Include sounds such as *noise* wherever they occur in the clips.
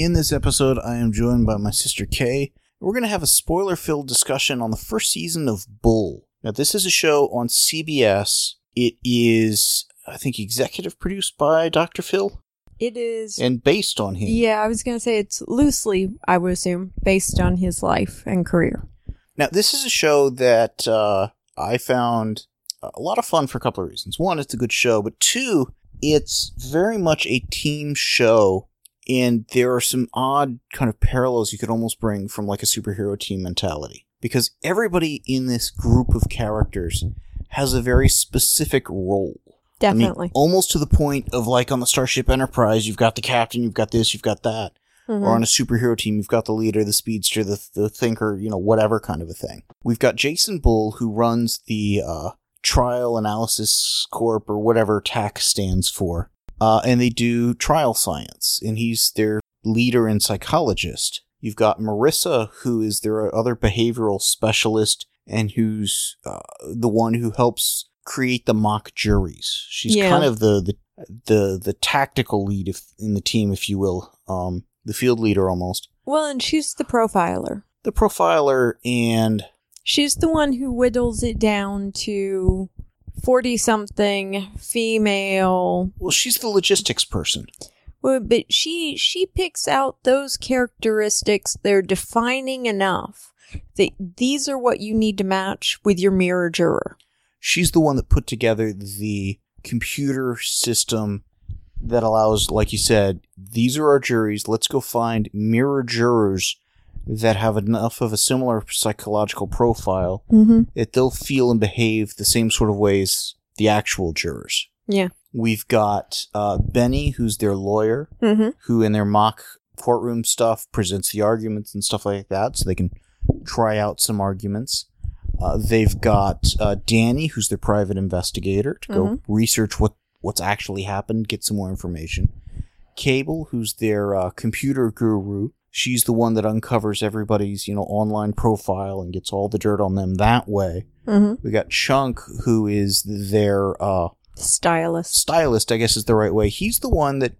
In this episode, I am joined by my sister Kay. We're going to have a spoiler filled discussion on the first season of Bull. Now, this is a show on CBS. It is, I think, executive produced by Dr. Phil It is. and based on him. yeah, I was going to say it's loosely, I would assume, based on his life and career. Now, this is a show that uh, I found a lot of fun for a couple of reasons. One, it's a good show, but two, it's very much a team show, and there are some odd kind of parallels you could almost bring from like a superhero team mentality. Because everybody in this group of characters has a very specific role. I mean, Definitely. almost to the point of like on the Starship Enterprise, you've got the captain, you've got this, you've got that Mhm. or on a superhero team, you've got the leader, the speedster, the the thinker, you know, whatever kind of a thing. We've got Jason Bull who runs the uh, Trial Analysis Corp or whatever TAC stands for, uh, and they do trial science, and he's their leader and psychologist. You've got Marissa, who is their other behavioral specialist, and who's uh, the one who helps create the mock juries. She's Yeah. kind of the the the the tactical lead if, in the team, if you will, um, the field leader almost, well, and she's the profiler. the profiler, and She's the one who whittles it down to 40 something female. well, she's the logistics person. Well, But she she picks out those characteristics they're defining enough that these are what you need to match with your mirror juror. She's the one that put together the computer system that allows, like you said, these are our juries. Let's go find mirror jurors that have enough of a similar psychological profile Mm-hmm. that they'll feel and behave the same sort of ways the actual jurors. Yeah. We've got uh, Benny, who's their lawyer, Mm-hmm. who in their mock courtroom stuff presents the arguments and stuff like that so they can try out some arguments. Uh, they've got uh, Danny, who's their private investigator, to go Mhm. research what, what's actually happened, get some more information. Cable, who's their uh, computer guru. She's the one that uncovers everybody's, you know, online profile and gets all the dirt on them that way. Mm-hmm. We got Chunk, who is their uh, Stylist. stylist, I guess is the right way. He's the one that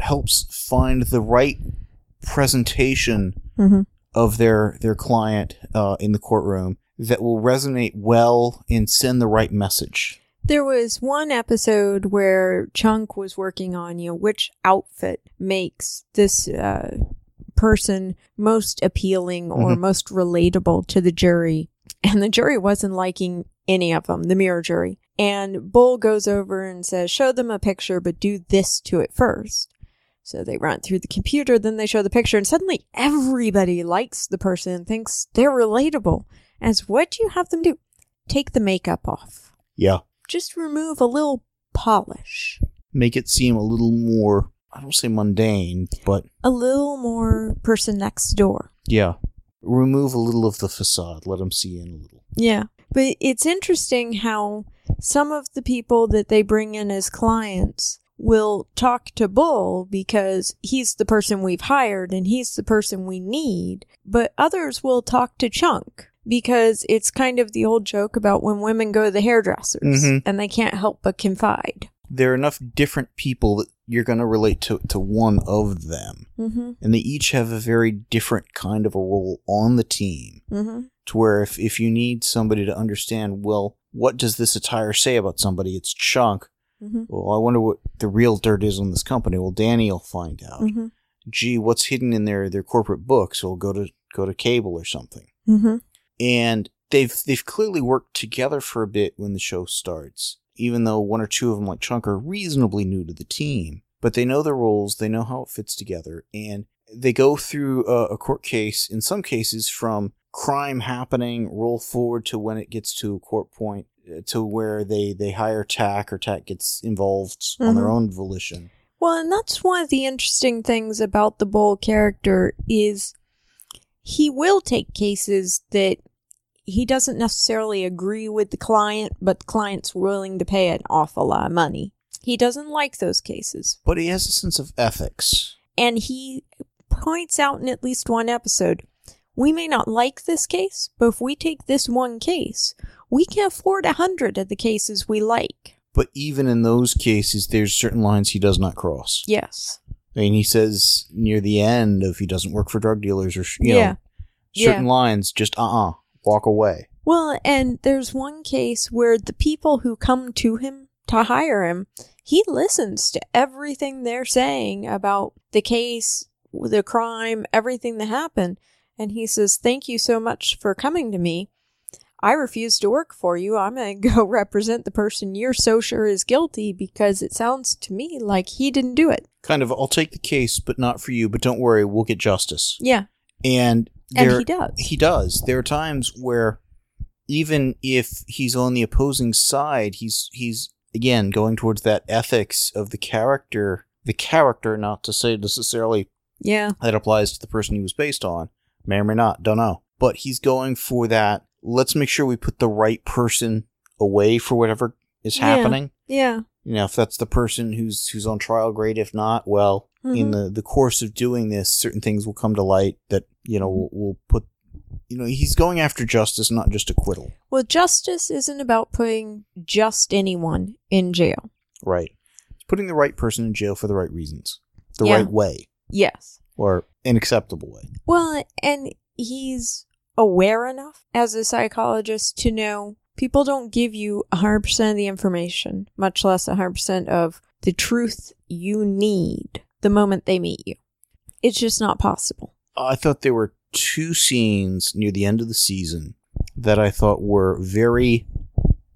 helps find the right presentation Mm-hmm. of their their client uh, in the courtroom that will resonate well and send the right message. There was one episode where Chunk was working on, you know, which outfit makes this uh, person most appealing or Mhm. most relatable to the jury. And the jury wasn't liking any of them, the mirror jury. And Bull goes over and says, Show them a picture, but do this to it first. So they run through the computer, then they show the picture, and suddenly everybody likes the person and thinks they're relatable. As what do you have them do? Take the makeup off Yeah, just remove a little polish, make it seem a little more. I don't say mundane, but a little more person next door. yeah, remove a little of the facade. Let them see in a little. Yeah. But it's interesting how some of the people that they bring in as clients will talk to Bull because he's the person we've hired and he's the person we need, but others will talk to Chunk because it's kind of the old joke about when women go to the hairdressers Mhm. and they can't help but confide. There are enough different people that you're going to relate to to one of them, Mm-hmm. and they each have a very different kind of a role on the team. Mm-hmm. to where if, if you need somebody to understand, well, what does this attire say about somebody? It's chunk. Mm-hmm. Well, I wonder what the real dirt is on this company. Well, Danny will find out. Mm-hmm. Gee, what's hidden in their, their corporate books? We'll go to go to cable or something. Mm-hmm. And they've they've clearly worked together for a bit when the show starts. Even though one or two of them, like Chunk, are reasonably new to the team, but they know their roles, they know how it fits together, and they go through a, a court case. In some cases, from crime happening, roll forward to when it gets to a court point, uh, to where they they hire TAC or TAC gets involved on their Mhm. own volition. Well, and that's one of the interesting things about the Bull character is he will take cases that he doesn't necessarily agree with the client, but the client's willing to pay an awful lot of money. He doesn't like those cases. But he has a sense of ethics. And he points out in at least one episode we may not like this case, but if we take this one case, we can afford a hundred of the cases we like. But even in those cases, there's certain lines he does not cross. Yes. I mean, he says near the end if he doesn't work for drug dealers or you Yeah. know certain Yeah. lines, just uh uh walk away. Well, and there's one case where the people who come to him to hire him, he listens to everything they're saying about the case, the crime, everything that happened. And he says, Thank you so much for coming to me. I refuse to work for you. I'm going *laughs* to go represent the person you're so sure is guilty because it sounds to me like he didn't do it. Kind of, I'll take the case, but not for you. But don't worry, we'll get justice. Yeah. And And there, he does. He does. There are times where even if he's on the opposing side, he's he's again going towards that ethics of the character. The character, not to say necessarily yeah. that applies to the person he was based on. May or may not, don't know. But he's going for that. Let's make sure we put the right person away for whatever is Yeah. happening. Yeah. You know, if that's the person who's who's on trial, great. If not, well, in Mhm. the the course of doing this, certain things will come to light that you know will, will put. You know, he's going after justice, not just acquittal. Well, justice isn't about putting just anyone in jail. Right. It's putting the right person in jail for the right reasons, the Yeah. right way, Yes. or an acceptable way. Well, and he's aware enough as a psychologist to know people don't give you 100% of the information, much less 100% of the truth you need the moment they meet you. It's just not possible. I thought there were two scenes near the end of the season that I thought were very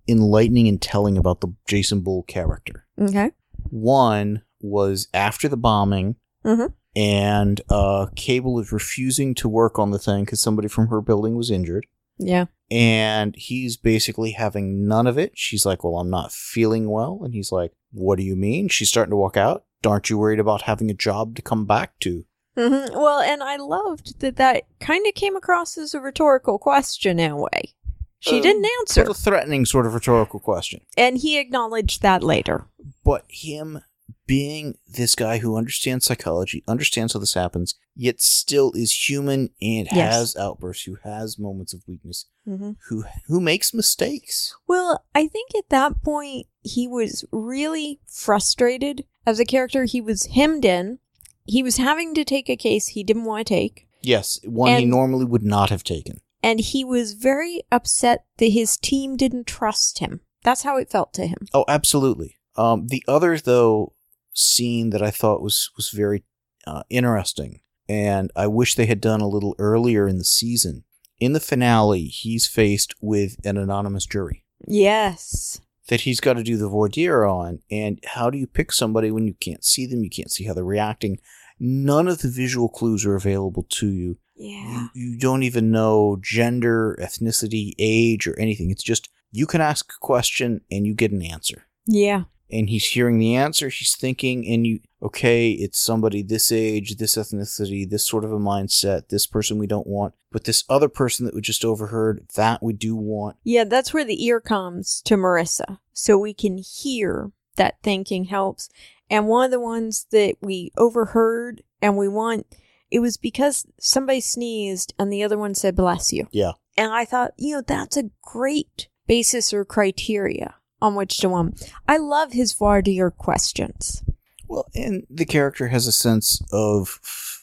enlightening and telling about the Jason Bull character. Okay. One was after the bombing, Mhm. and uh, Cable is refusing to work on the thing because somebody from her building was injured. Yeah. And he's basically having none of it. She's like, Well, I'm not feeling well. And he's like, What do you mean? She's starting to walk out. Aren't you worried about having a job to come back to? hmm Well, and I loved that that kind of came across as a rhetorical question in a way. She Uh, didn't answer. Of threatening, sort of rhetorical question. And he acknowledged that later. but him being this guy who understands psychology, understands how this happens, yet still is human and Yes. has outbursts, who has moments of weakness, Mm-hmm. who who makes mistakes. Well, I think at that point he was really frustrated as a character. He was hemmed in. He was having to take a case he didn't want to take. Yes, one he normally would not have taken. And he was very upset that his team didn't trust him. That's how it felt to him. Oh, absolutely. Um, the other though scene that I thought was was very uh, interesting, and I wish they had done a little earlier in the season. In the finale, he's faced with an anonymous jury. Yes. that he's got to do the voir dire on. And how do you pick somebody when you can't see them? You can't see how they're reacting. None of the visual clues are available to you. Yeah. You, you don't even know gender, ethnicity, age, or anything. It's just you can ask a question and you get an answer. Yeah. And he's hearing the answer, he's thinking, and you, okay, it's somebody this age, this ethnicity, this sort of a mindset, this person we don't want, but this other person that we just overheard, that we do want. Yeah, that's where the ear comes to Marissa. So we can hear that thinking helps. And one of the ones that we overheard and we want, it was because somebody sneezed and the other one said, bless you. Yeah. And I thought, you know, that's a great basis or criteria on which to um. I love his voir dire questions. Well, and the character has a sense of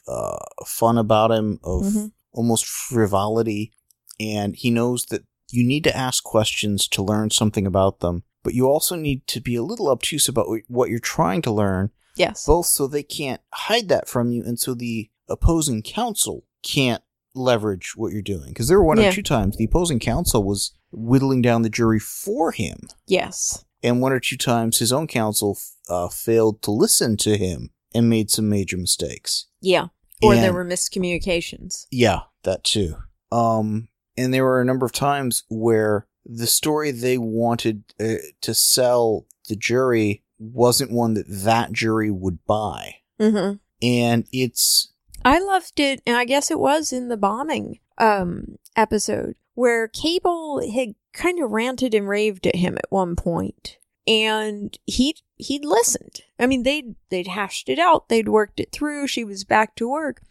uh, fun about him, of Mhm. almost frivolity, and he knows that you need to ask questions to learn something about them, but you also need to be a little obtuse about what you're trying to learn, Yes. both so they can't hide that from you, and so the opposing counsel can't leverage what you're doing. Because there were one Yeah. or two times the opposing counsel was whittling down the jury for him Yes. and one or two times his own counsel uh, failed to listen to him and made some major mistakes. Yeah. Or there were miscommunications. Yeah, that too. Um, and there were a number of times where the story they wanted uh, to sell the jury wasn't one that that jury would buy. Mm-hmm. And it's I loved it, and I guess it was in the bombing um episode where Cable had kind of ranted and raved at him at one point, and he he'd listened. I mean, they'd they'd hashed it out, they'd worked it through. She was back to work,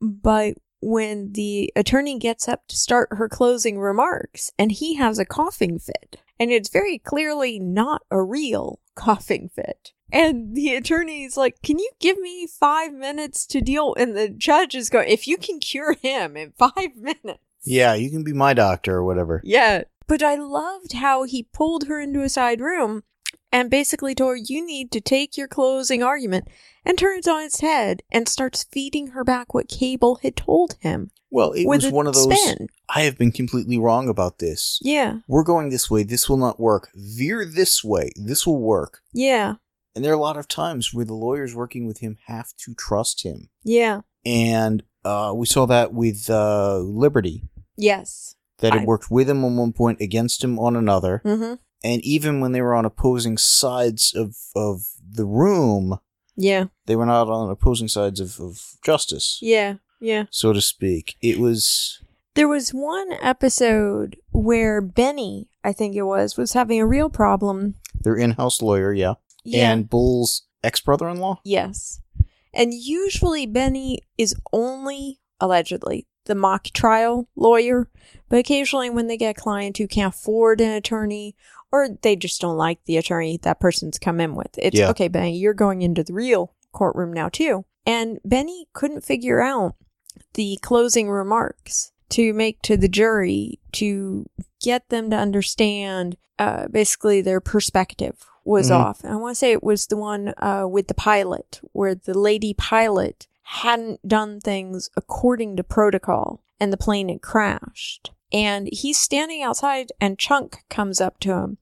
but when the attorney gets up to start her closing remarks, and he has a coughing fit, and it's very clearly not a real coughing fit. And the attorney's like, Can you give me five minutes to deal? And the judge is going, If you can cure him in five *laughs* minutes. Yeah, you can be my doctor or whatever. Yeah. But I loved how he pulled her into a side room and basically told her, You need to take your closing argument and turns on its head and starts feeding her back what Cable had told him. Well, it was one of those spin. I have been completely wrong about this. Yeah. We're going this way, this will not work. Veer this way, this will work. Yeah. And there are a lot of times where the lawyers working with him have to trust him. Yeah. And uh, we saw that with uh, Liberty, Yes. that had I- worked with him on one point, against him on another. Mm-hmm. And even when they were on opposing sides of, of the room, Yeah. they were not on opposing sides of, of justice, Yeah. Yeah. so to speak. It was. There was one episode where Benny, I think it was, was having a real problem. Their in house lawyer, yeah. And Bull's ex brother in law? yes. And usually Benny is only, allegedly, the mock trial lawyer, but occasionally when they get a client who can't afford an attorney or they just don't like the attorney that person's come in with, it's Yeah. okay, Benny, you're going into the real courtroom now too. And Benny couldn't figure out the closing remarks to make to the jury to get them to understand uh, basically their perspective was Mhm. off. And I want to say it was the one uh, with the pilot, where the lady pilot hadn't done things according to protocol and the plane had crashed. And he's standing outside, and Chunk comes up to him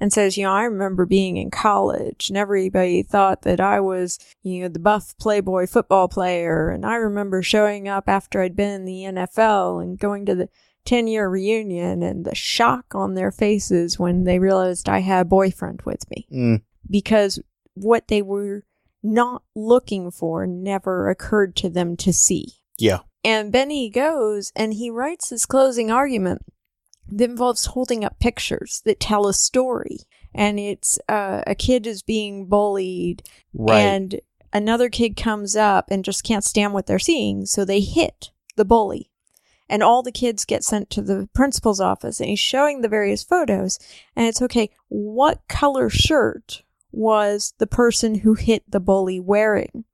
and says, You know, I remember being in college, and everybody thought that I was, you know, the buff Playboy football player. And I remember showing up after I'd been in the NFL and going to the 10 year reunion, and the shock on their faces when they realized I had a boyfriend with me Mm, because what they were not looking for never occurred to them to see. yeah. And Benny goes and he writes his closing argument that involves holding up pictures that tell a story. And it's uh, a kid is being bullied, Right. and another kid comes up and just can't stand what they're seeing, so they hit the bully. And all the kids get sent to the principal's office, and he's showing the various photos. And it's okay, what color shirt was the person who hit the bully wearing?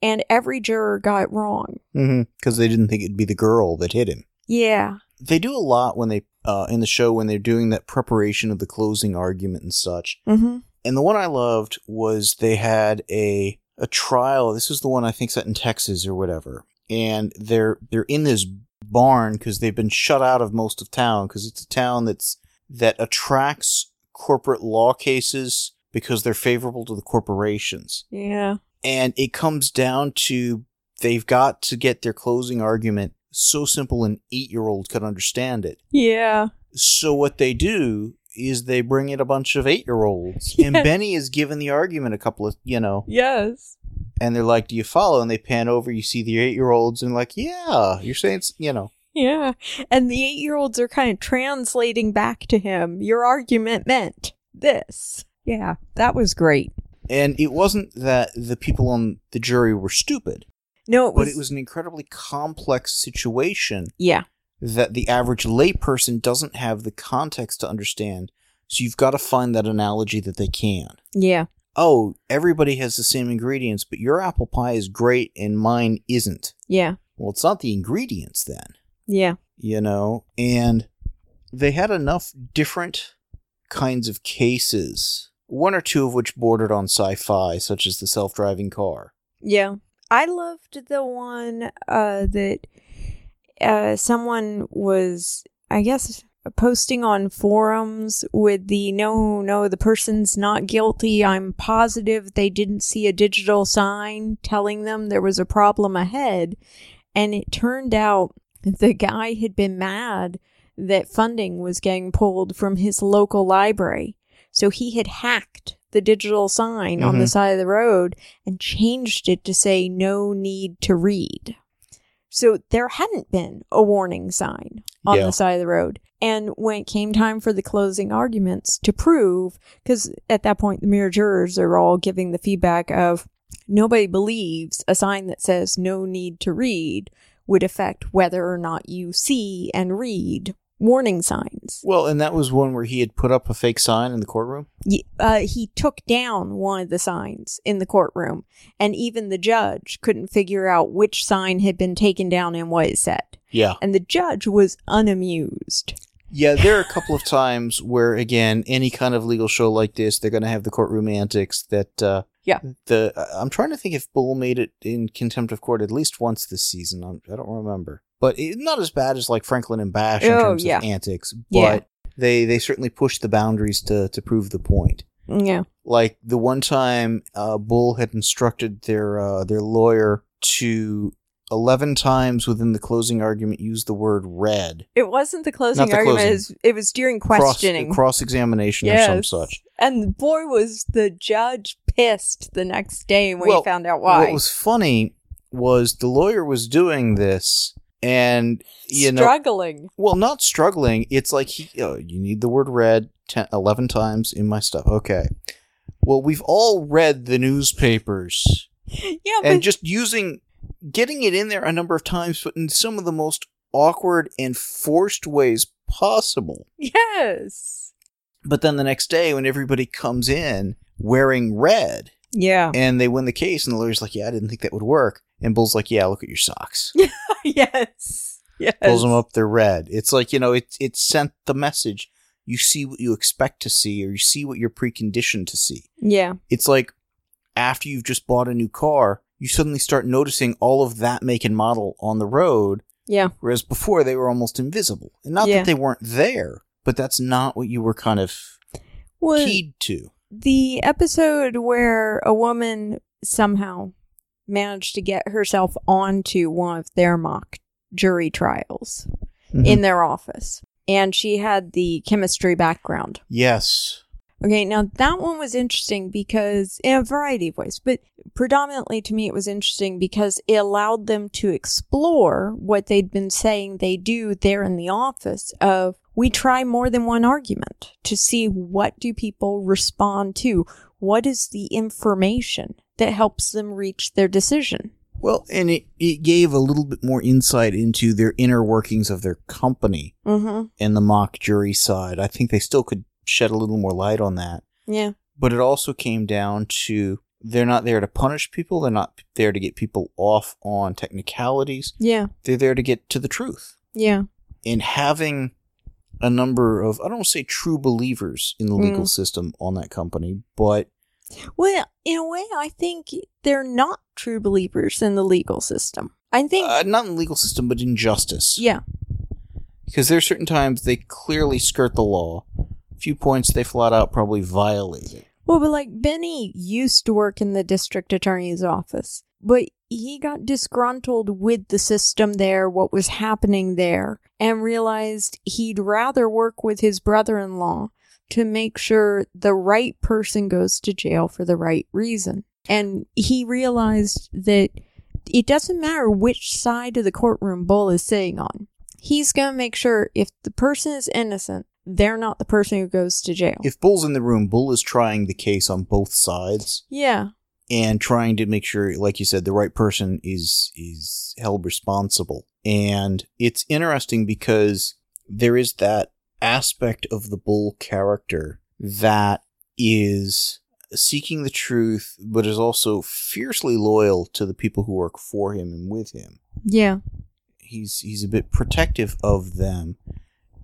And every juror got it wrong. Because they didn't think it'd be the girl that hit him. Yeah. They do a lot when they, uh, in the show, when they're doing that preparation of the closing argument and such. Mm-hmm. And the one I loved was they had a a trial. This is the one I think set in Texas or whatever. And they're they're in this barn because they've been shut out of most of town because it's a town that's that attracts corporate law cases because they're favorable to the corporations. Yeah. And it comes down to they've got to get their closing argument so simple an eight year old could understand it. Yeah. So what they do is they bring in a bunch of eight year olds, *laughs* and Benny is given the argument a couple of you know, Yes. and they're like, "Do you follow?" And they pan over, you see the eight year olds, and like, "Yeah, you're saying it's, you know." Yeah. And the eight year olds are kind of translating back to him. Your argument meant this. Yeah. That was great. And it wasn't that the people on the jury were stupid, No, it was. but it was an incredibly complex situation Yeah. that the average layperson doesn't have the context to understand. So you've got to find that analogy that they can. Yeah. Oh, everybody has the same ingredients, but your apple pie is great and mine isn't. Yeah. Well, it's not the ingredients then, Yeah. you know? And they had enough different kinds of cases, one or two of which bordered on sci fi, such as the self driving car. Yeah. I loved the one uh, that uh, someone was, I guess, posting on forums with the no, no, the person's not guilty. I'm positive they didn't see a digital sign telling them there was a problem ahead. And it turned out the guy had been mad that funding was getting pulled from his local library. So he had hacked the digital sign on the Mhm. side of the road and changed it to say no need to read. So there hadn't been a warning sign on Yeah. the side of the road. And when it came time for the closing arguments to prove, because at that point the mirror jurors are all giving the feedback of nobody believes a sign that says no need to read would affect whether or not you see and read warning signs. Well, and that was one where he had put up a fake sign in the courtroom. Y- Uh, he took down one of the signs in the courtroom, and even the judge couldn't figure out which sign had been taken down and what it said. Yeah. And the judge was unamused. Yeah, there are a couple of times where, again, any kind of legal show like this, they're going to have the courtroom antics that. Uh, Yeah. The I'm trying to think if Bull made it in contempt of court at least once this season. I'm, I don't remember, but it, not as bad as like Franklin and Bash in Oh, terms yeah. of antics. But Yeah. they they certainly pushed the boundaries to to prove the point. Yeah. Like the one time, uh, Bull had instructed their uh, their lawyer to eleven times within the closing argument use the word "red." It wasn't the closing the argument, closing. it was- it was during questioning. cross examination or some such. and boy, was the judge pissed the next day when Well, he found out why. What was funny was the lawyer was doing this, and you know, Struggling. well, not struggling. It's like he, oh, you need the word "red" 10, 11 times in my stuff. Okay. Well, we've all read the newspapers, Yeah, and just using, getting it in there a number of times, but in some of the most awkward and forced ways possible. yes. But then the next day, when everybody comes in wearing red, Yeah. and they win the case, and the lawyer's like, "Yeah, I didn't think that would work." And Bull's like, "Yeah, look at your socks." *laughs* yes. Yes. Pulls them up, they're red. It's like you know, it it sent the message. You see what you expect to see, or you see what you're preconditioned to see. Yeah. It's like after you've just bought a new car, you suddenly start noticing all of that make and model on the road, Yeah. whereas before they were almost invisible. And not Yeah. that they weren't there, but that's not what you were kind of Well, keyed to. the episode where a woman somehow managed to get herself onto one of their mock jury trials Mm-hmm. in their office. And she had the chemistry background. yes. Okay, now that one was interesting because in a variety of ways, but predominantly to me it was interesting because it allowed them to explore what they'd been saying they do there in the office of we try more than one argument to see what do people respond to? What is the information that helps them reach their decision? Well, and it, it gave a little bit more insight into their inner workings of their company Mm-hmm. and the mock jury side. I think they still could shed a little more light on that. Yeah. But it also came down to they're not there to punish people, they're not there to get people off on technicalities. Yeah. They're there to get to the truth. Yeah. And having a number of, I don't want to say true believers in the legal Mm. system on that company, but Well, in a way, I think they're not true believers in the legal system. I think, uh, not in the legal system, but in justice. yeah. Because there are certain times they clearly skirt the law. A few points they flat out probably violate it. Well, but like Benny used to work in the district attorney's office, but he got disgruntled with the system there, what was happening there, and realized he'd rather work with his brother in law to make sure the right person goes to jail for the right reason. And he realized that it doesn't matter which side of the courtroom Bull is sitting on. He's going to make sure if the person is innocent, they're not the person who goes to jail. If Bull's in the room, Bull is trying the case on both sides yeah. and trying to make sure, like you said, the right person is is held responsible. And it's interesting because there is that aspect of the Bull character that is seeking the truth, but is also fiercely loyal to the people who work for him and with him. Yeah. he's he's a bit protective of them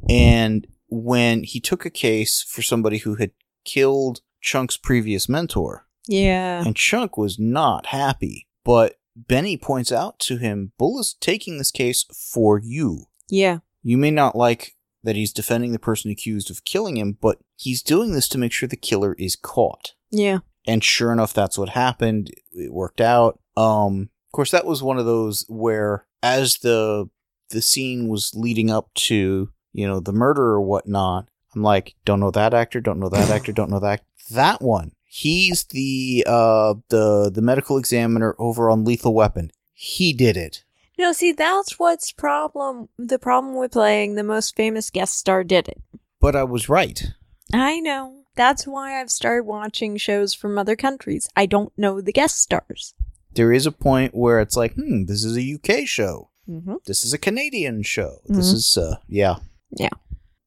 and when he took a case for somebody who had killed chunk's previous mentor Yeah. and chunk was not happy but benny points out to him bull is taking this case for you Yeah. you may not like that he's defending the person accused of killing him but he's doing this to make sure the killer is caught Yeah. and sure enough that's what happened it worked out um of course that was one of those where as the the scene was leading up to you know the murder or whatnot I'm like, don't know that actor, don't know that actor, don't know that that one. He's the uh the the medical examiner over on Lethal Weapon. He did it. No, see, that's what's problem. The problem with playing the most famous guest star did it. But I was right. I know. That's why I've started watching shows from other countries. I don't know the guest stars. There is a point where it's like, hmm, this is a UK show. Mm-hmm. This is a Canadian show. This Mhm. is uh yeah. Yeah.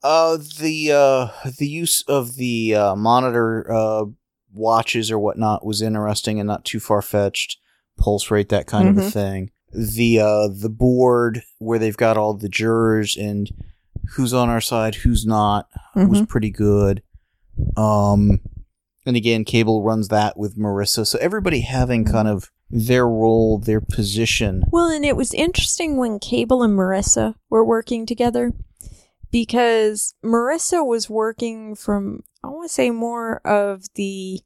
Uh the uh the use of the uh monitor uh watches or whatnot was interesting and not too far fetched. Pulse rate, that kind of a Mhm. thing. The uh the board where they've got all the jurors and who's on our side, who's not, was pretty good. Um and again, Cable runs that with Marissa. So everybody having kind of their role, their position. Well, and it was interesting when Cable and Marissa were working together because Marissa was working from, I want to say, more of the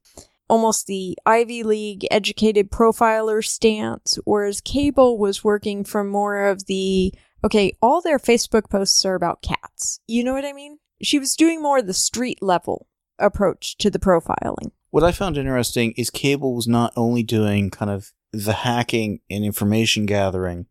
almost the Ivy League educated profiler stance, whereas Cable was working from more of the, okay, all their Facebook posts are about cats. You know what I mean? She was doing more of the street level approach to the profiling. What I found interesting is Cable was not only doing kind of the hacking and information gathering,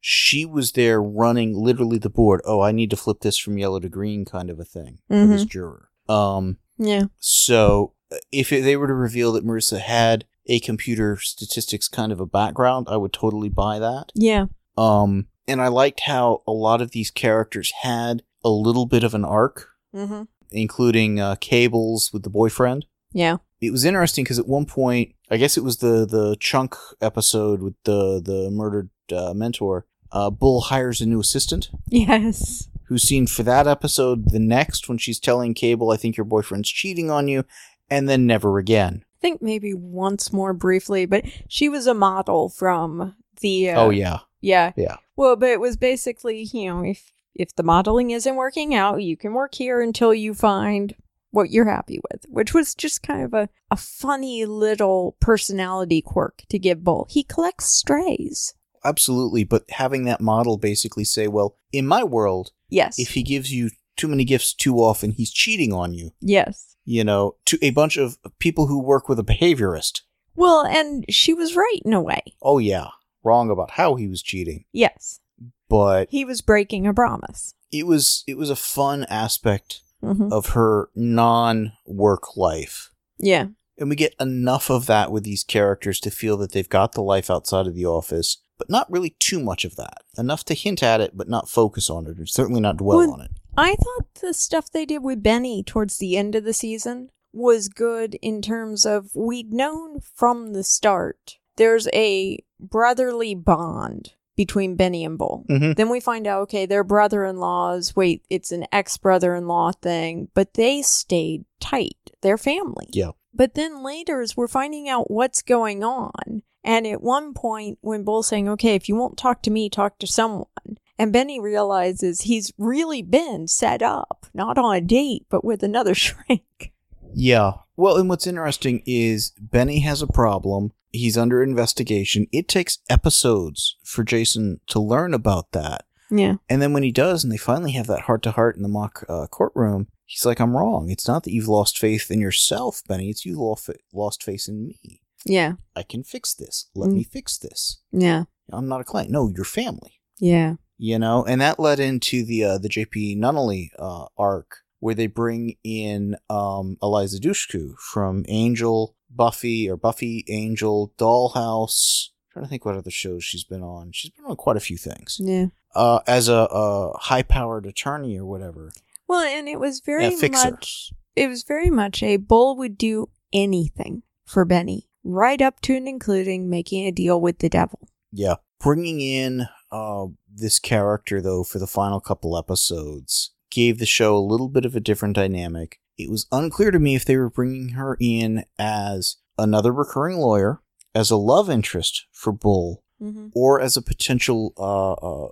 she was there running literally the board. Oh, I need to flip this from yellow to green kind of a thing for this juror. Um, Yeah. so if it, they were to reveal that Marissa had a computer statistics kind of a background, I would totally buy that. Yeah. Um, and I liked how a lot of these characters had a little bit of an arc, Mm-hmm. including uh, Cables with the boyfriend. Yeah. it was interesting because at one point, I guess it was the the chunk episode with the the murdered uh, mentor. Uh, Bull hires a new assistant Yes. who's seen for that episode. The next, when she's telling Cable, "I think your boyfriend's cheating on you," and then never again. I think maybe once more briefly, but she was a model from the. Uh, oh yeah, yeah, Yeah. Well, but it was basically, you know, if if the modeling isn't working out, you can work here until you find what you're happy with, which was just kind of a a funny little personality quirk to give Bull. He collects strays. absolutely. But having that model basically say, "Well, in my world, Yes. if he gives you too many gifts too often, he's cheating on you." yes. You know, to a bunch of people who work with a behaviorist. Well, and she was right in a way. Oh yeah, wrong about how he was cheating, Yes. but He was breaking a promise. it was it was a fun aspect hmm of her non-work life Yeah. and we get enough of that with these characters to feel that they've got the life outside of the office but not really too much of that enough to hint at it but not focus on it or certainly not dwell Well, on it I thought the stuff they did with Benny towards the end of the season was good in terms of we'd known from the start there's a brotherly bond between Benny and Bull. Mhm. Then we find out, okay, they're brother in laws. Wait, it's an ex brother in law thing, but they stayed tight. They're family. yeah But then later, as we're finding out what's going on, and at one point, when Bull's saying, okay, if you won't talk to me, talk to someone, and Benny realizes he's really been set up, not on a date, but with another *laughs* shrink. yeah well and what's interesting is benny has a problem he's under investigation it takes episodes for jason to learn about that Yeah. And then when he does, and they finally have that heart to heart in the mock uh, courtroom, he's like, "I'm wrong. It's not that you've lost faith in yourself, Benny. It's you lost lost faith in me. Yeah. I can fix this. Let Mm. me fix this. Yeah. I'm not a client. No, your family. Yeah. You know." And that led into the uh, the JP Nunnelly uh, arc, where they bring in um, Eliza Dushku from Angel, Buffy, or Buffy, Angel, Dollhouse. trying to think what other shows she's been on. She's been on quite a few things. Yeah. Uh, as a, a high powered attorney or whatever. Well, and it was very Yeah, much, it was very much a Bull would do anything for Benny, right up to and including making a deal with the devil. Yeah. Bringing in uh, this character, though, for the final couple episodes gave the show a little bit of a different dynamic. It was unclear to me if they were bringing her in as another recurring lawyer, as a love interest for Bull, Mm-hmm. or as a potential uh, uh,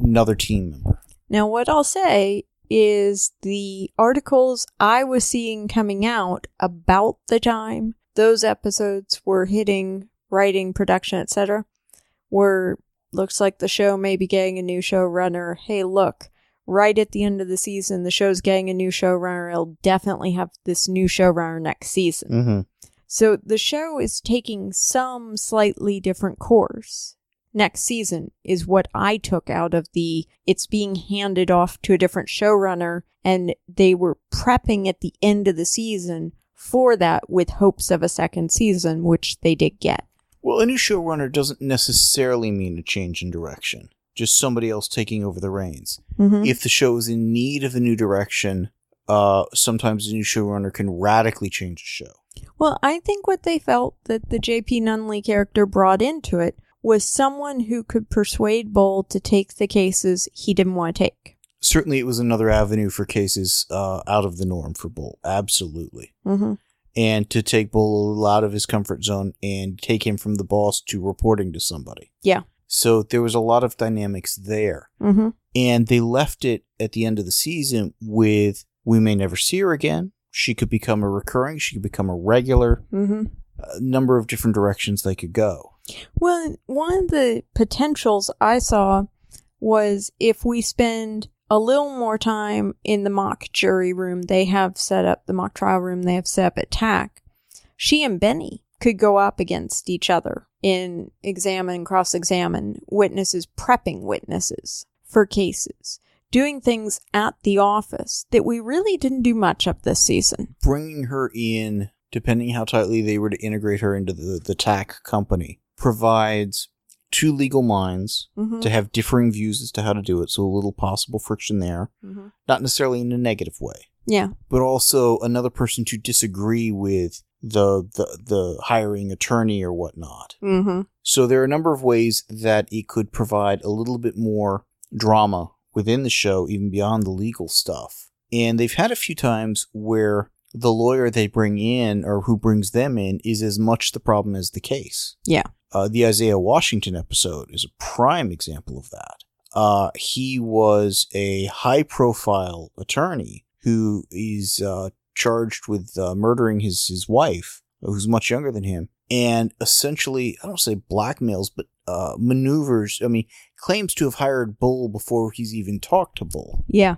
another team member. Now, what I'll say is the articles I was seeing coming out about the time those episodes were hitting writing, production, etc., were looks like the show may be getting a new showrunner. Hey, look, right at the end of the season, the show's getting a new showrunner. It'll definitely have this new showrunner next season. Mm-hmm. So the show is taking some slightly different course. Next season is what I took out of the it's being handed off to a different showrunner and they were prepping at the end of the season for that with hopes of a second season, which they did get. Well, a new showrunner doesn't necessarily mean a change in direction, just somebody else taking over the reins. Mm-hmm. If the show is in need of a new direction, uh, sometimes a new showrunner can radically change the show. Well, I think what they felt that the JP Nunley character brought into it was someone who could persuade Bull to take the cases he didn't want to take. Certainly, it was another avenue for cases uh, out of the norm for Bull. Absolutely. Mm-hmm. And to take Bull out of his comfort zone and take him from the boss to reporting to somebody. Yeah. So there was a lot of dynamics there. Mm-hmm. And they left it at the end of the season with we may never see her again. She could become a recurring, she could become a regular, Mm-hmm. a number of different directions they could go. Well, one of the potentials I saw was if we spend a little more time in the mock jury room. They have set up, the mock trial room. They have set up at TAC, she and Benny could go up against each other in examine, cross examine witnesses, prepping witnesses for cases, doing things at the office that we really didn't do much of this season. Bringing her in, depending how tightly they were to integrate her into the, the TAC company, provides two legal minds Mm-hmm. to have differing views as to how to do it, so a little possible friction there. Mm-hmm. Not necessarily in a negative way, Yeah. but also another person to disagree with the the, the hiring attorney or whatnot. Mm-hmm. So there are a number of ways that it could provide a little bit more drama within the show, even beyond the legal stuff. And they've had a few times where the lawyer they bring in or who brings them in is as much the problem as the case. Yeah. Uh, the Isaiah Washington episode is a prime example of that. Uh, he was a high profile attorney who is uh, charged with uh, murdering his, his wife, who's much younger than him, and essentially, I don't say blackmails, but uh, maneuvers. I mean, claims to have hired Bull before he's even talked to Bull. Yeah.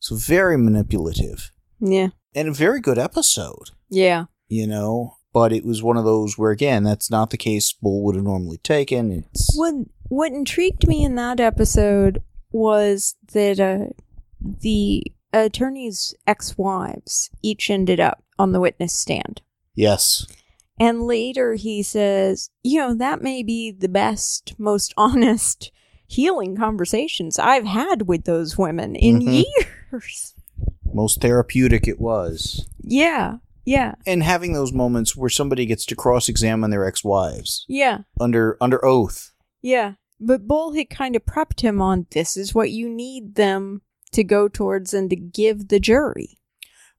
So very manipulative Yeah. and a very good episode, Yeah. you know. But it was one of those where, again, that's not the case Bull would have normally taken. It's What what intrigued me in that episode was that uh, the attorney's ex-wives each ended up on the witness stand. yes, And later he says, you know, that may be the best, most honest healing conversations I've had with those women in Mhm. years. most therapeutic it was. Yeah. Yeah. And having those moments where somebody gets to cross-examine their ex-wives Yeah. under under oath. Yeah. But Bull had kind of prepped him on this is what you need them to go towards and to give the jury.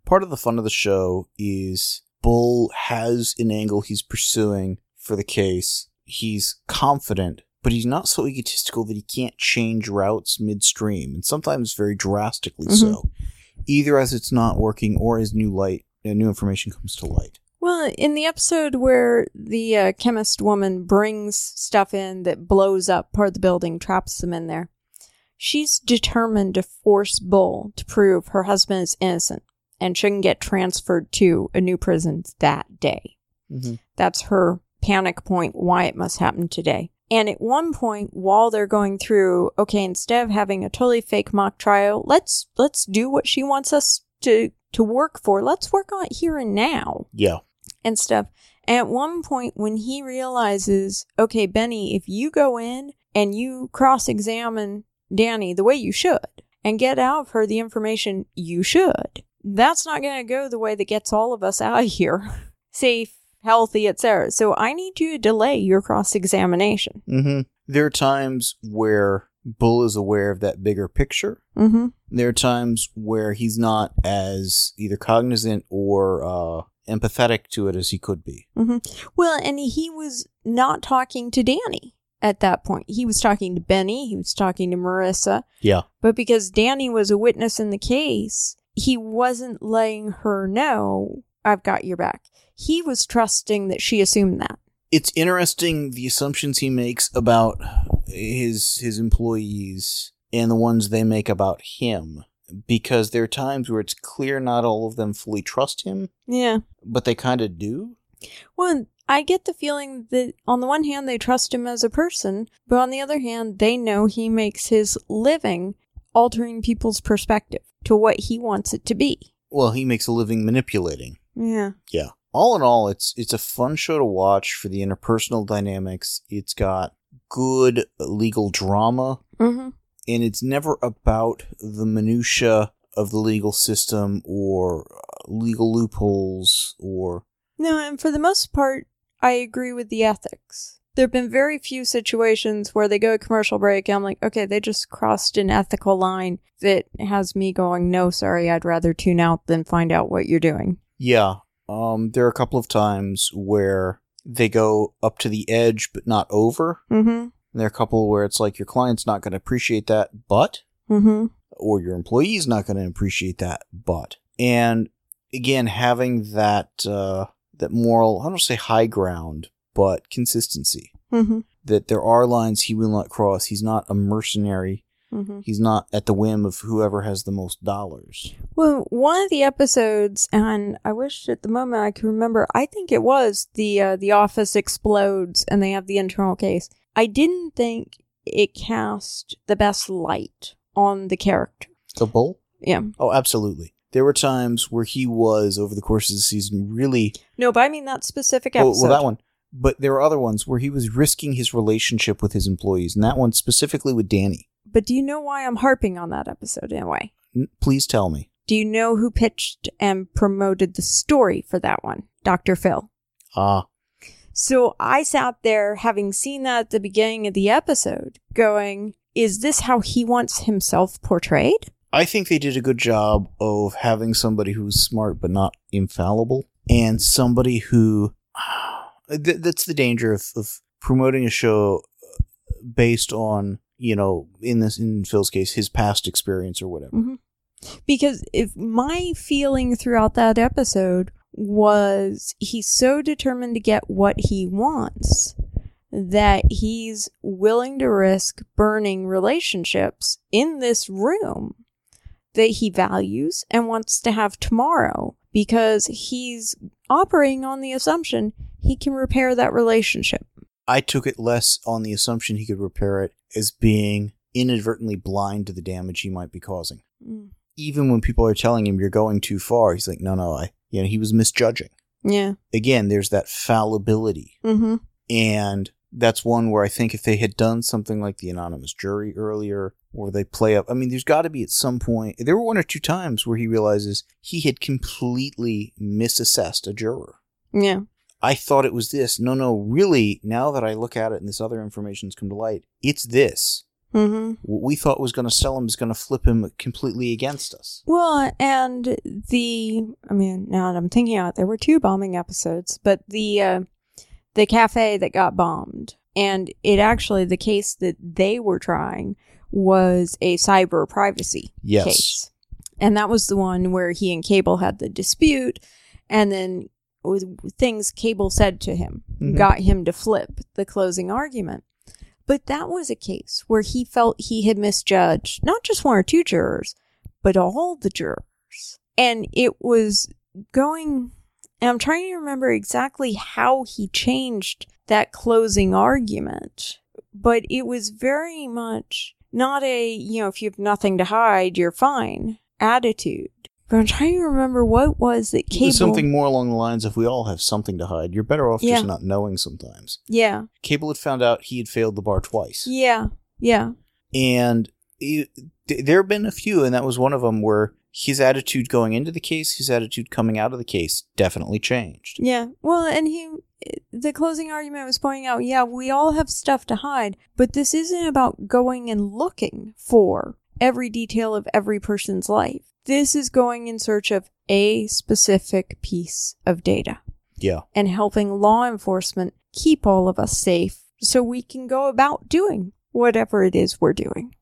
part of the fun of the show is Bull has an angle he's pursuing for the case. He's confident, but he's not so egotistical that he can't change routes midstream, and sometimes very drastically mm-hmm. so. Either as it's not working or as new light, new information comes to light. Well, in the episode where the uh, chemist woman brings stuff in that blows up part of the building, traps them in there, she's determined to force Bull to prove her husband is innocent and shouldn't get transferred to a new prison that day. Mm-hmm. That's her panic point, why it must happen today. And at one point, while they're going through, okay, instead of having a totally fake mock trial, let's let's do what she wants us to to work for. Let's work on it here and now Yeah. and stuff. At one point, when he realizes, okay, Benny, if you go in and you cross examine Danny the way you should and get out of her the information you should, that's not going to go the way that gets all of us out of here *laughs* safe, healthy, etc. So I need you to delay your cross examination. Mm-hmm. There are times where Bull is aware of that bigger picture. Mm-hmm. There are times where he's not as either cognizant or uh, empathetic to it as he could be. Well, and he was not talking to Danny at that point. He was talking to Benny, he was talking to Marissa. Yeah. But because Danny was a witness in the case, he wasn't letting her know, I've got your back. He was trusting that she assumed that. It's interesting the assumptions he makes about his his employees and the ones they make about him. Because there are times where it's clear not all of them fully trust him, Yeah. but they kind of do. Well, I get the feeling that on the one hand, they trust him as a person, but on the other hand, they know he makes his living altering people's perspective to what he wants it to be. Well, he makes a living manipulating. Yeah. Yeah. All in all, it's it's a fun show to watch for the interpersonal dynamics. It's got good legal drama, Mm-hmm. and it's never about the minutia of the legal system or uh, legal loopholes or No, and for the most part, I agree with the ethics. There have been very few situations where they go to commercial break and I'm like, okay, they just crossed an ethical line that has me going, no, sorry, I'd rather tune out than find out what you're doing. yeah. Um, there are a couple of times where they go up to the edge but not over. Mm-hmm. And there are a couple where it's like your client's not going to appreciate that, but Mm-hmm. or your employee's not going to appreciate that but and again having that uh that moral i don't say high ground but consistency Mm-hmm. that there are lines he will not cross he's not a mercenary Mm-hmm. he's not at the whim of whoever has the most dollars Well, one of the episodes, and I wish at the moment I could remember. I think it was the uh, the office explodes and they have the internal case. I didn't think it cast the best light on the character. the bull Yeah. oh absolutely there were times where he was over the course of the season really No, but I mean that specific episode. well that one but there were other ones where he was risking his relationship with his employees and that one specifically with danny But do you know why I'm harping on that episode anyway? Please tell me Do you know who pitched and promoted the story for that one? Dr. Phil. ah So I sat there having seen that at the beginning of the episode, going, is this how he wants himself portrayed? I think they did a good job of having somebody who's smart but not infallible, and somebody who. *sighs* Th- that's the danger of, of promoting a show based on you know in this in Phil's case his past experience or whatever. Mm-hmm. Because if my feeling throughout that episode was he's so determined to get what he wants that he's willing to risk burning relationships in this room that he values and wants to have tomorrow because he's operating on the assumption he can repair that relationship. I took it less on the assumption he could repair it as being inadvertently blind to the damage he might be causing. Mm. Even when people are telling him you're going too far, he's like, no, no, I, you know, he was misjudging. Yeah. Again, there's that fallibility Mm-hmm. And that's one where I think if they had done something like the anonymous jury earlier, or they play up, I mean, there's got to be at some point, there were one or two times where he realizes he had completely misassessed a juror. Yeah. I thought it was this. No, no, really, now that I look at it and this other information's come to light, it's this. Mm-hmm. What we thought was going to sell him is going to flip him completely against us. Well, and the I mean, now that I'm thinking out, there were two bombing episodes, but the uh, the cafe that got bombed, and it actually the case that they were trying was a cyber privacy Yes. case, and that was the one where he and Cable had the dispute, and then things Cable said to him Mhm. got him to flip the closing argument. But that was a case where he felt he had misjudged not just one or two jurors, but all the jurors. And it was going, and I'm trying to remember exactly how he changed that closing argument, but it was very much not a, you know, if you have nothing to hide, you're fine attitude. But I'm trying to remember what was that It Cable. something more along the lines of we all have something to hide. You're better off Yeah. just not knowing sometimes. Yeah, Cable had found out he had failed the bar twice. yeah, yeah. and it, there have been a few, and that was one of them where his attitude going into the case, his attitude coming out of the case, definitely changed. Yeah. Well, and he, the closing argument was pointing out, yeah, we all have stuff to hide, but this isn't about going and looking for every detail of every person's life. This is going in search of a specific piece of data Yeah, and helping law enforcement keep all of us safe so we can go about doing whatever it is we're doing.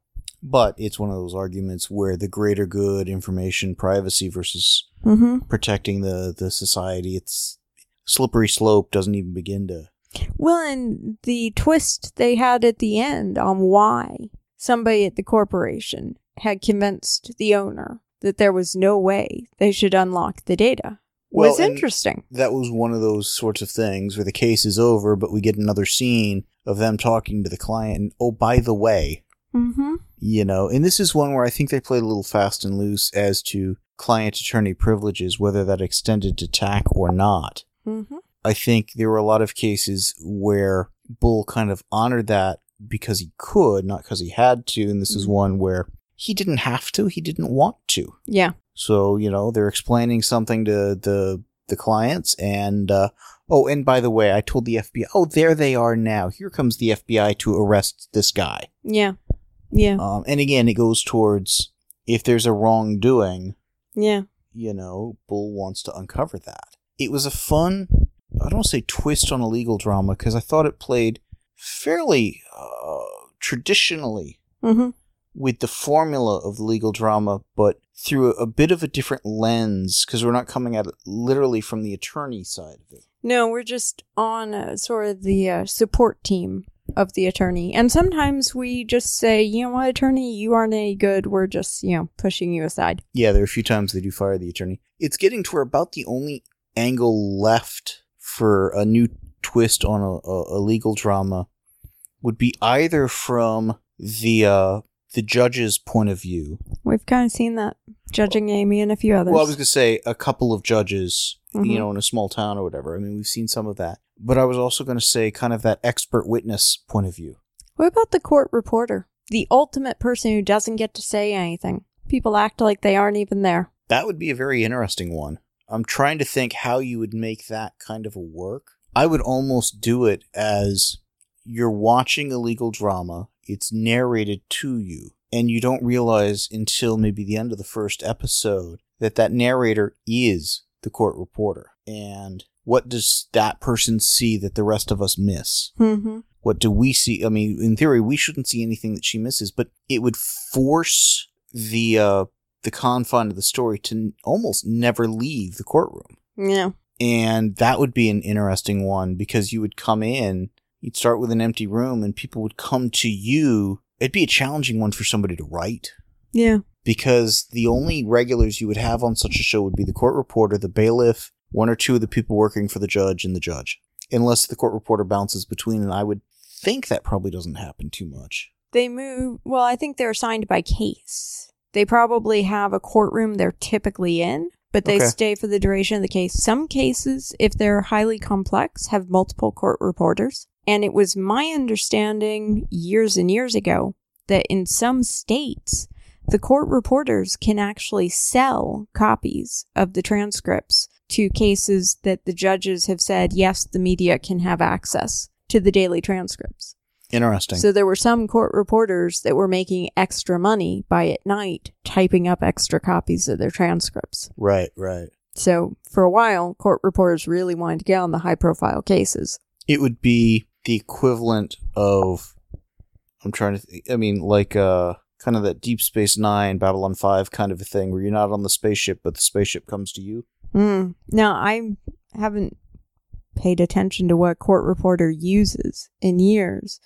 but it's one of those arguments where the greater good, information privacy versus Mm-hmm. protecting the the society, it's slippery slope doesn't even begin to. Well, and the twist they had at the end on why somebody at the corporation had convinced the owner that there was no way they should unlock the data. Well, was interesting. That was one of those sorts of things where the case is over, but we get another scene of them talking to the client. And oh, by the way, Mm-hmm. you know, and this is one where I think they played a little fast and loose as to client attorney privileges, whether that extended to TAC or not. Mm-hmm. I think there were a lot of cases where Bull kind of honored that because he could, not because he had to. And this is Mhm. one where he didn't have to, he didn't want to. Yeah. So, you know, they're explaining something to the the clients and uh oh, and by the way, I told the FBI, oh, there they are now. Here comes the FBI to arrest this guy. Yeah. Yeah. Um and again, it goes towards if there's a wrongdoing, Yeah. you know, Bull wants to uncover that. It was a fun, I don't say twist on a legal drama because I thought it played fairly uh, traditionally Mm-hmm. with the formula of the legal drama, but through a, a bit of a different lens because we're not coming at it literally from the attorney side of it. No, we're just on uh, sort of the uh, support team of the attorney. And sometimes we just say, you know what, attorney, you aren't any good. We're just, you know, pushing you aside. Yeah, there are a few times they do fire the attorney. It's getting to where about the only angle left for a new twist on a, a, a legal drama would be either from the uh, the judge's point of view. We've kind of seen that judging Amy and a few others. Well, I was gonna say a couple of judges, Mhm. you know, in a small town or whatever. I mean, we've seen some of that, but I was also gonna say kind of that expert witness point of view. What about the court reporter? The ultimate person who doesn't get to say anything. People act like they aren't even there. That would be a very interesting one. I'm trying to think how you would make that kind of a work. I would almost do it as you're watching a legal drama, it's narrated to you, and you don't realize until maybe the end of the first episode that that narrator is the court reporter. And what does that person see that the rest of us miss? Mm-hmm. What do we see? I mean, in theory, we shouldn't see anything that she misses, but it would force the uh, the confine of the story to n- almost never leave the courtroom, Yeah. And that would be an interesting one because you would come in, you'd start with an empty room, and people would come to you. It'd be a challenging one for somebody to write Yeah. because the only regulars you would have on such a show would be the court reporter, the bailiff, one or two of the people working for the judge, and the judge. Unless the court reporter bounces between, and I would think that probably doesn't happen too much. They move. Well, I think they're assigned by case. They probably have a courtroom they're typically in, but they Okay. stay for the duration of the case. Some cases, if they're highly complex, have multiple court reporters. And it was my understanding years and years ago that in some states, the court reporters can actually sell copies of the transcripts to cases that the judges have said, yes, the media can have access to the daily transcripts. Interesting. So there were some court reporters that were making extra money by at night typing up extra copies of their transcripts. right, right. So for a while, court reporters really wanted to get on the high profile cases. It would be the equivalent of I'm trying to think, I mean like uh kind of that Deep Space 9 Babylon 5 kind of a thing where you're not on the spaceship but the spaceship comes to you. Mm. Now, I haven't paid attention to what court reporter uses in years,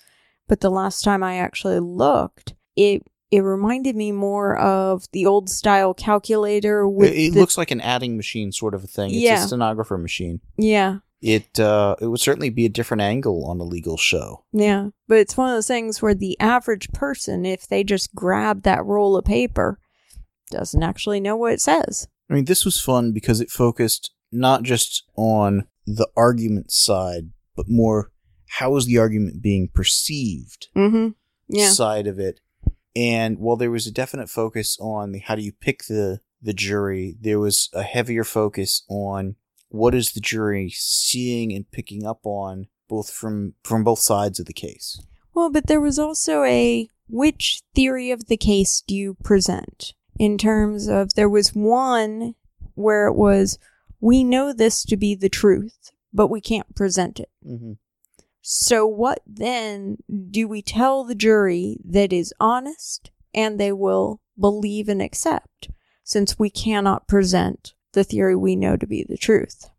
but the last time I actually looked, it it reminded me more of the old style calculator with It, it the- looks like an adding machine sort of a thing. It's Yeah. a stenographer machine. yeah It uh it would certainly be a different angle on a legal show. Yeah, but it's one of those things where the average person, if they just grab that roll of paper, doesn't actually know what it says. I mean, this was fun because it focused not just on the argument side, but more how is the argument being perceived Mm-hmm. Yeah. side of it. And while there was a definite focus on the how do you pick the the jury, there was a heavier focus on what is the jury seeing and picking up on both from from both sides of the case. Well, but there was also a which theory of the case do you present? In terms of, there was one where it was, we know this to be the truth, but we can't present it. Mm-hmm. So, what then do we tell the jury that is honest and they will believe and accept since we cannot present the theory we know to be the truth?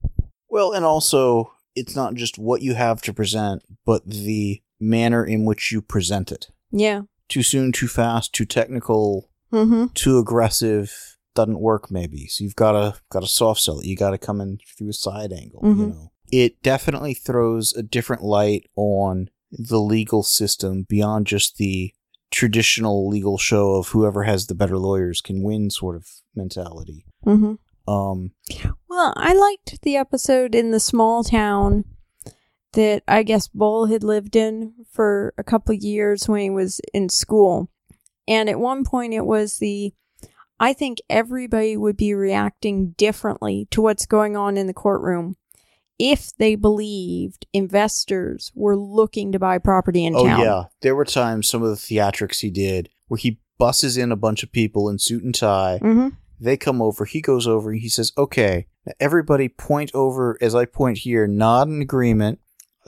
Well, and also it's not just what you have to present, but the manner in which you present it. Yeah. too soon, too fast, too technical, Mm-hmm. too aggressive doesn't work maybe so you've got to got to soft sell it you got to come in through a side angle you Mhm. know it definitely throws a different light on the legal system beyond just the traditional legal show of whoever has the better lawyers can win sort of mentality Mm-hmm. um Well, I liked the episode in the small town that I guess Bull had lived in for a couple years when he was in school. And at one point, it was the I think everybody would be reacting differently to what's going on in the courtroom if they believed investors were looking to buy property in oh town. yeah there were times some of the theatrics he did where he busses in a bunch of people in suit and tie Mm-hmm. They come over. He goes over and he says, "Okay, everybody point over as I point here. Nod in agreement.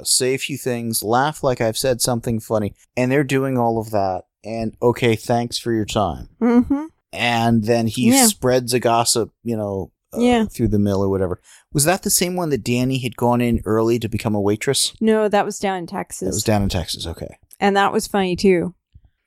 Say a few things. Laugh like I've said something funny." And they're doing all of that. And okay, thanks for your time. Mm-hmm. And then he Yeah. spreads a gossip, you know, uh, Yeah. through the mill or whatever. Was that the same one that Danny had gone in early to become a waitress? No, that was down in Texas. That was down in Texas. Okay. and that was funny too.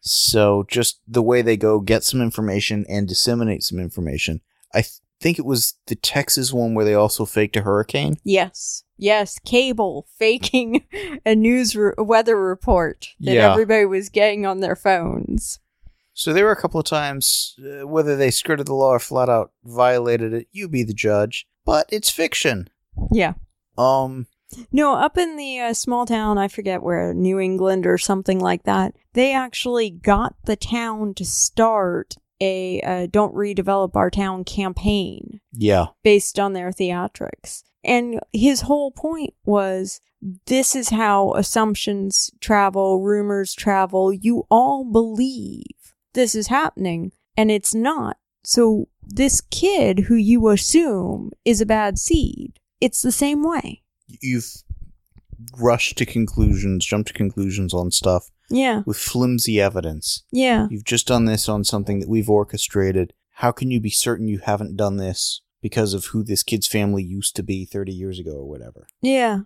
So just the way they go, get some information and disseminate some information. I th- think it was the Texas one where they also faked a hurricane. Yes. Yes, cable faking *laughs* a news re- weather report that Yeah. everybody was getting on their phones. So there were a couple of times, uh, whether they skirted the law or flat out violated it, you be the judge. But it's fiction. Yeah. Um, No, up in the uh, small town, I forget where, New England or something like that, they actually got the town to start a uh, Don't Redevelop Our Town campaign yeah, based on their theatrics. And his whole point was this is how assumptions travel, rumors travel. You all believe this is happening, and it's not. So, this kid who you assume is a bad seed, it's the same way. you've rushed to conclusions, jumped to conclusions on stuff Yeah, with flimsy evidence. yeah, You've just done this on something that we've orchestrated. How can you be certain you haven't done this because of who this kid's family used to be 30 years ago or whatever? yeah,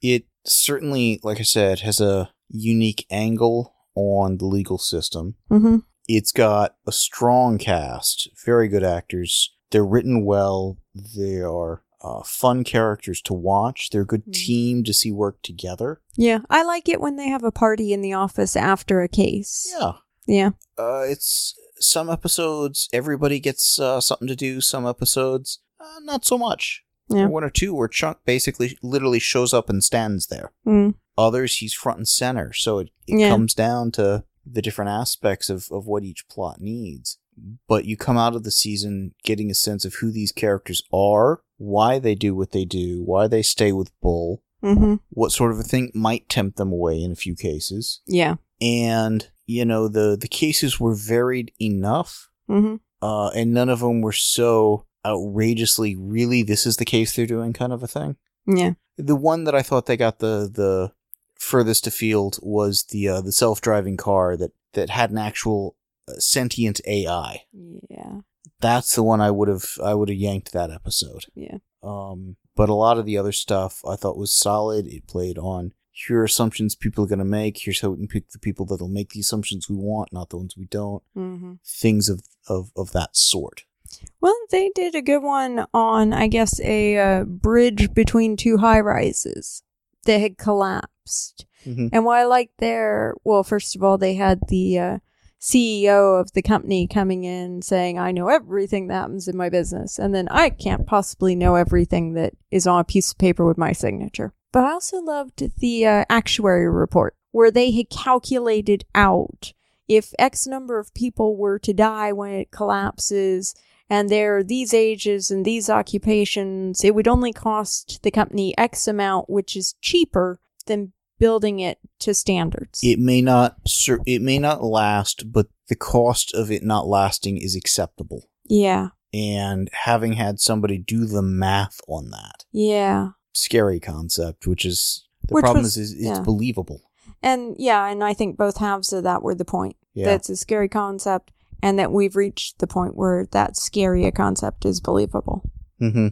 It certainly, like I said, has a unique angle on the legal system. mm-hmm. It's got a strong cast, very good actors. They're written well. They are uh, fun characters to watch. They're a good Mhm. team to see work together. yeah. I like it when they have a party in the office after a case. Yeah. Yeah, Uh, it's some episodes everybody gets uh, something to do. Some episodes uh, not so much. Yeah. One or two where Chunk basically literally shows up and stands there. mm. Others he's front and center. So it, it Yeah. comes down to the different aspects of, of what each plot needs. But you come out of the season getting a sense of who these characters are, why they do what they do, why they stay with Bull, mm-hmm. what sort of a thing might tempt them away in a few cases yeah, and you know the the cases were varied enough mm-hmm. uh and none of them were so outrageously really this is the case they're doing kind of a thing yeah, the one that i thought they got the the furthest afield was the uh, the self-driving car that that had an actual uh, sentient ai yeah, that's the one i would have i would have yanked that episode yeah. um, but a lot of the other stuff I thought was solid. It played on here are assumptions people are going to make. Here's how we can pick the people that'll make the assumptions we want, not the ones we don't. Mm-hmm. Things of, of, of that sort. Well, they did a good one on, I guess, a uh, bridge between two high rises that had collapsed. Mhm. And what I liked there, well, first of all, they had the uh, CEO of the company coming in saying, I know everything that happens in my business. And then I can't possibly know everything that is on a piece of paper with my signature. But I also loved the uh, actuary report where they had calculated out if X number of people were to die when it collapses and they're these ages and these occupations, it would only cost the company X amount, which is cheaper than building it to standards. It may not sur- it may not last, but the cost of it not lasting is acceptable. yeah. And having had somebody do the math on that, Yeah. scary concept, which is the Which problem was- is, is it's yeah. believable. And yeah, and I think both halves of that were the point. Yeah. That's a scary concept and that we've reached the point where that scary a concept is believable. hmm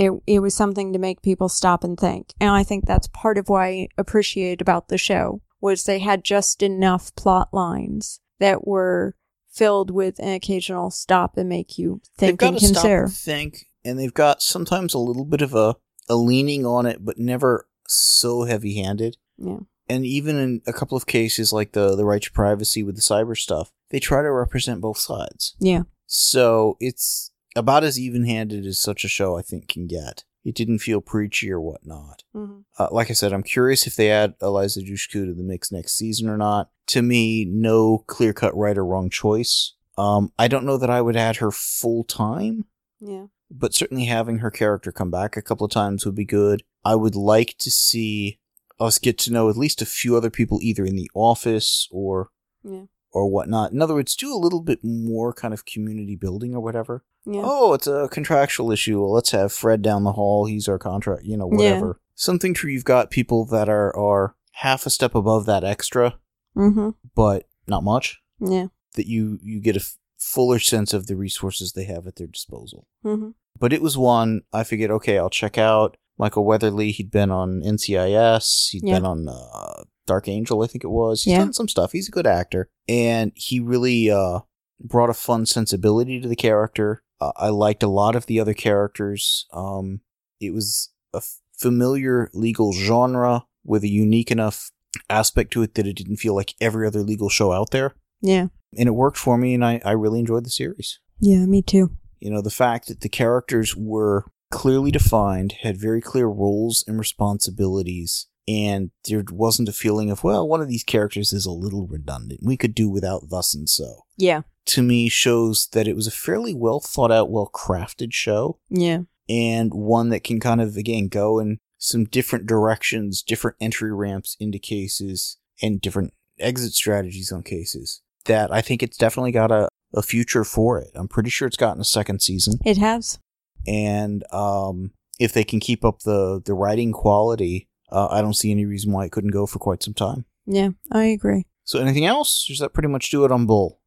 It it was something to make people stop and think. And I think that's part of what I appreciate about the show was they had just enough plot lines that were filled with an occasional stop and make you think got and to stop consider. and think, and they've got sometimes a little bit of a, a leaning on it, but never so heavy handed. Yeah. And even in a couple of cases, like the the right to privacy with the cyber stuff, they try to represent both sides. Yeah. So it's about as even handed as such a show I think can get. It didn't feel preachy or whatnot. Mm-hmm. Uh, like I said, I'm curious if they add Eliza Dushku to the mix next season or not. To me, no clear cut right or wrong choice. Um, I don't know that I would add her full time, Yeah. but certainly having her character come back a couple of times would be good. I would like to see us get to know at least a few other people either in the office or Yeah. or whatnot. In other words, do a little bit more kind of community building or whatever. Yeah. Oh, it's a contractual issue. Well, let's have Fred down the hall. He's our contract, you know, whatever. Something where you've got people that are are half a step above that extra, Mm-hmm. but not much. Yeah. That you you get a f- fuller sense of the resources they have at their disposal. Mm-hmm. But it was one I figured, okay, I'll check out. Michael Weatherly, he'd been on NCIS, he'd Yeah. been on uh, Dark Angel, I think it was. He's Yeah. done some stuff. He's a good actor, and he really uh, brought a fun sensibility to the character. Uh, I liked a lot of the other characters. Um, it was a familiar legal genre with a unique enough aspect to it that it didn't feel like every other legal show out there, Yeah. and it worked for me, and I, I really enjoyed the series. Yeah. Me too. You know, the fact that the characters were clearly defined, had very clear roles and responsibilities, and there wasn't a feeling of, well, one of these characters is a little redundant. We could do without thus and so. Yeah. To me, shows that it was a fairly well thought out, well crafted show, Yeah. and one that can kind of, again, go in some different directions, different entry ramps into cases, and different exit strategies on cases. That I think it's definitely got a, a future for it. I'm pretty sure it's gotten a second season It has. and um, if they can keep up the the writing quality, uh, I don't see any reason why it couldn't go for quite some time. Yeah. I agree. So, anything else? Does that pretty much do it on Bull?